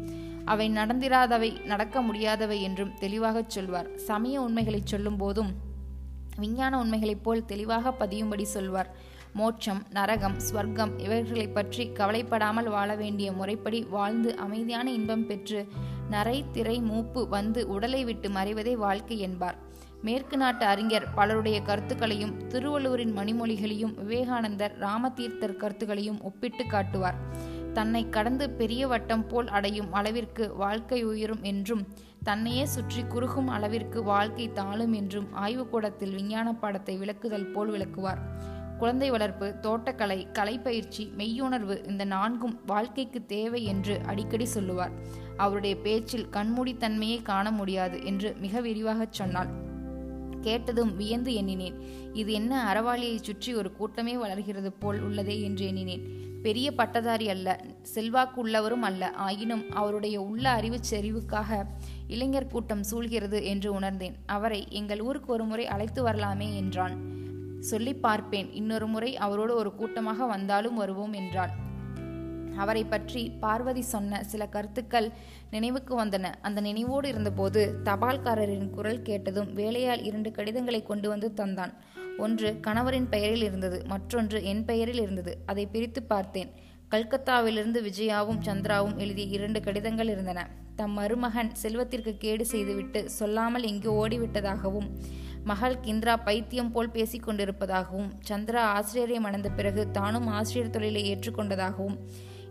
அவை நடந்திராதவை நடக்க முடியாதவை என்றும் தெளிவாகச் சொல்வார். சமய உண்மைகளை சொல்லும் போதும் விஞ்ஞான உண்மைகளைப் போல் தெளிவாக பதியும்படி சொல்வார். மோட்சம் நரகம் ஸ்வர்க்கம் இவர்களை பற்றி கவலைப்படாமல் வாழ வேண்டிய முறைப்படி வாழ்ந்து அமைதியான இன்பம் பெற்று நரை திரை மூப்பு வந்து உடலை விட்டு மறைவதே வாழ்க்கை என்பார். மேற்கு நாட்டு அறிஞர் பலருடைய கருத்துக்களையும் திருவள்ளுவரின் மணிமொழிகளையும் விவேகானந்தர் ராமதீர்த்தர் கருத்துக்களையும் ஒப்பிட்டு காட்டுவார். தன்னை கடந்து பெரிய வட்டம் போல் அடையும் அளவிற்கு வாழ்க்கை உயரும் என்றும் தன்னையே சுற்றி குறுகும் அளவிற்கு வாழ்க்கை தாழும் என்றும் ஆய்வுக்கூடத்தில் விஞ்ஞான பாடத்தை விளக்குதல் போல் விளக்குவார். குழந்தை வளர்ப்பு தோட்டக்கலை கலைப்பயிற்சி மெய்யுணர்வு இந்த நான்கும் வாழ்க்கைக்கு தேவை என்று அடிக்கடி சொல்லுவார். அவருடைய பேச்சில் கண்மூடித்தன்மையை காண முடியாது என்று மிக விரிவாகச் சொன்னாள். கேட்டதும் வியந்து எண்ணினேன். இது என்ன அறவாளியை சுற்றி ஒரு கூட்டமே வளர்கிறது போல் உள்ளதே என்று எண்ணினேன். பெரிய பட்டதாரி அல்ல செல்வாக்கு உள்ளவரும் அல்ல. ஆயினும் அவருடைய உள்ள அறிவு செறிவுக்காக இளைஞர் கூட்டம் சூழ்கிறது என்று உணர்ந்தேன். அவரை எங்கள் ஊருக்கு ஒரு முறை அழைத்து வரலாமே என்றான். சொல்லி பார்ப்பேன். இன்னொரு முறை அவரோடு ஒரு கூட்டமாக வந்தாலும் வருவோம் என்றான் அவரை பற்றி பார்வதி சொன்ன சில கருத்துக்கள் நினைவுக்கு வந்தன. அந்த நினைவோடு இருந்தபோது தபால்காரரின் குரல் கேட்டதும் வேலையால் இரண்டு கடிதங்களை கொண்டு வந்து தந்தான். ஒன்று கணவரின் பெயரில் இருந்தது மற்றொன்று என் பெயரில் இருந்தது. அதை பிரித்து பார்த்தேன். கல்கத்தாவிலிருந்து விஜயாவும் சந்திராவும் எழுதிய இரண்டு கடிதங்கள் இருந்தன. தம் மருமகன் செல்வத்திற்கு கேடு செய்துவிட்டு சொல்லாமல் இங்கு ஓடிவிட்டதாகவும் மகள் கிந்திரா பைத்தியம் போல் பேசிக் கொண்டிருப்பதாகவும் சந்திரா ஆசிரியரை மணந்த பிறகு தானும் ஆசிரியர் தொழிலை ஏற்றுக்கொண்டதாகவும்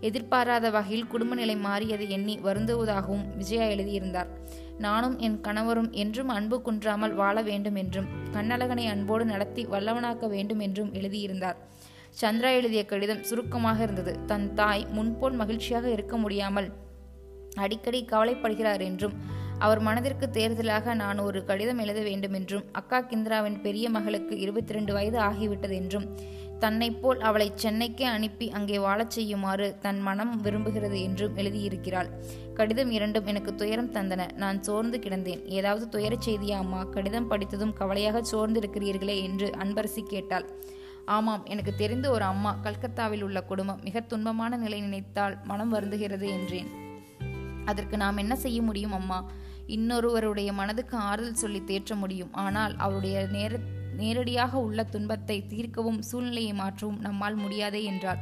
எதிர்பாராத வகையில் குடும்ப நிலை மாறியதை எண்ணி வருந்துவதாகவும் விஜயா எழுதியிருந்தார். நானும் என் கணவரும் என்றும் அன்பு குன்றாமல் வாழ வேண்டும் என்றும் கண்ணழகனை அன்போடு நடத்தி வல்லவனாக்க வேண்டும் என்றும் எழுதியிருந்தார். சந்திரா எழுதிய கடிதம் சுருக்கமாக இருந்தது. தன் தாய் முன்போல் மகிழ்ச்சியாக இருக்க முடியாமல் அடிக்கடி கவலைப்படுகிறார் என்றும் அவர் மனதிற்கு தேர்தலாக நான் ஒரு கடிதம் எழுத வேண்டும் என்றும் அக்கா கிந்திராவின் பெரிய மகளுக்கு இருபத்தி ரெண்டு வயது ஆகிவிட்டது என்றும் தன்னை போல் அவளை சென்னைக்கே அனுப்பி அங்கே வாழச் செய்யுமாறு தன் மனம் விரும்புகிறது என்றும் எழுதியிருக்கிறாள். கடிதம் இரண்டும் எனக்கு துயரம் தந்தன. நான் சோர்ந்து கிடந்தேன். ஏதாவது துயரச் செய்தியா அம்மா? கடிதம் படித்ததும் கவலையாக சோர்ந்து இருக்கிறீர்களே என்று அன்பரசி கேட்டாள். ஆமாம் எனக்கு தெரிந்த ஒரு அம்மா கல்கத்தாவில் உள்ள குடும்பம். மிக துன்பமான நிலை நினைத்தால் மனம் வருந்துகிறது என்றேன். அதற்கு நாம் என்ன செய்ய முடியும் அம்மா? இன்னொருவருடைய மனதுக்கு ஆறுதல் சொல்லி தேற்ற முடியும். ஆனால் அவருடைய நேர நேரடியாக உள்ள துன்பத்தை தீர்க்கவும் சூழ்நிலையை மாற்றவும் நம்மால் முடியாதே என்றார்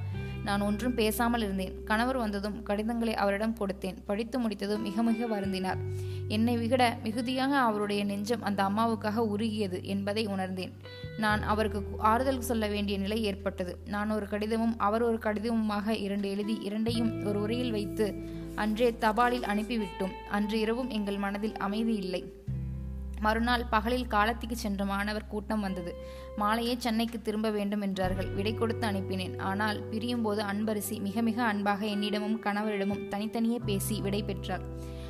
நான் ஒன்றும் பேசாமல் இருந்தேன். கணவர் வந்ததும் கடிதங்களை அவரிடம் கொடுத்தேன். படித்து முடித்ததும் மிக மிக வருந்தினார். என்னை விகட மிகுதியாக அவருடைய நெஞ்சம் அந்த அம்மாவுக்காக உருகியது என்பதை உணர்ந்தேன். நான் அவருக்கு ஆறுதல் சொல்ல வேண்டிய நிலை ஏற்பட்டது. நான் ஒரு கடிதமும் அவர் ஒரு கடிதமுமாக இரண்டு எழுதி இரண்டையும் ஒரு உரையில் வைத்து அன்றே தபாலில் அனுப்பிவிட்டோம். அன்று இரவும் எங்கள் மனதில் அமைதி இல்லை. மறுநாள் பகலில் காலத்திற்கு சென்ற மாணவர் கூட்டம் வந்தது. மாலையே சென்னைக்கு திரும்ப வேண்டும் என்றார்கள். விடை கொடுத்து அனுப்பினேன். ஆனால் பிரியும் போது அன்பரிசி மிக மிக அன்பாக என்னிடமும் கணவரிடமும் தனித்தனியே பேசி விடை பெற்றார்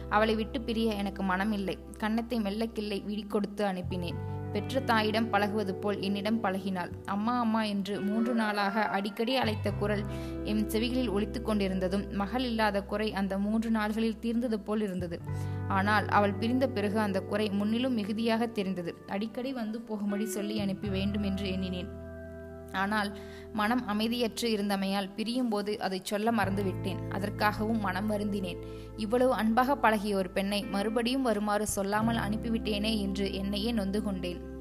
அவளை விட்டு பிரிய எனக்கு மனமில்லை. கன்னத்தை மெல்லக்கில்லை விடி கொடுத்து அனுப்பினேன். பெற்ற தாயிடம் பழகுவது போல் என்னிடம் பழகினாள். அம்மா அம்மா என்று மூன்று நாளாக அடிக்கடி அழைத்த குரல் என் செவிகளில் ஒழித்து கொண்டிருந்ததும் மகள் இல்லாத குறை அந்த மூன்று நாள்களில் தீர்ந்தது போல் இருந்தது. ஆனால் அவள் பிரிந்த பிறகு அந்த குறை முன்னிலும் மிகுதியாக தெரிந்தது. அடிக்கடி வந்து போகும்படி சொல்லி அனுப்பி வேண்டும் என்று எண்ணினேன். ஆனால் மனம் அமைதியற்று இருந்தமையால் பிரியும் போது அதை சொல்ல மறந்துவிட்டேன். அதற்காகவும் மனம் வருந்தினேன். இவ்வளவு அன்பாக பழகிய ஒரு பெண்ணை மறுபடியும் வருமாறு சொல்லாமல் அனுப்பிவிட்டேனே என்று என்னையே நொந்து கொண்டேன்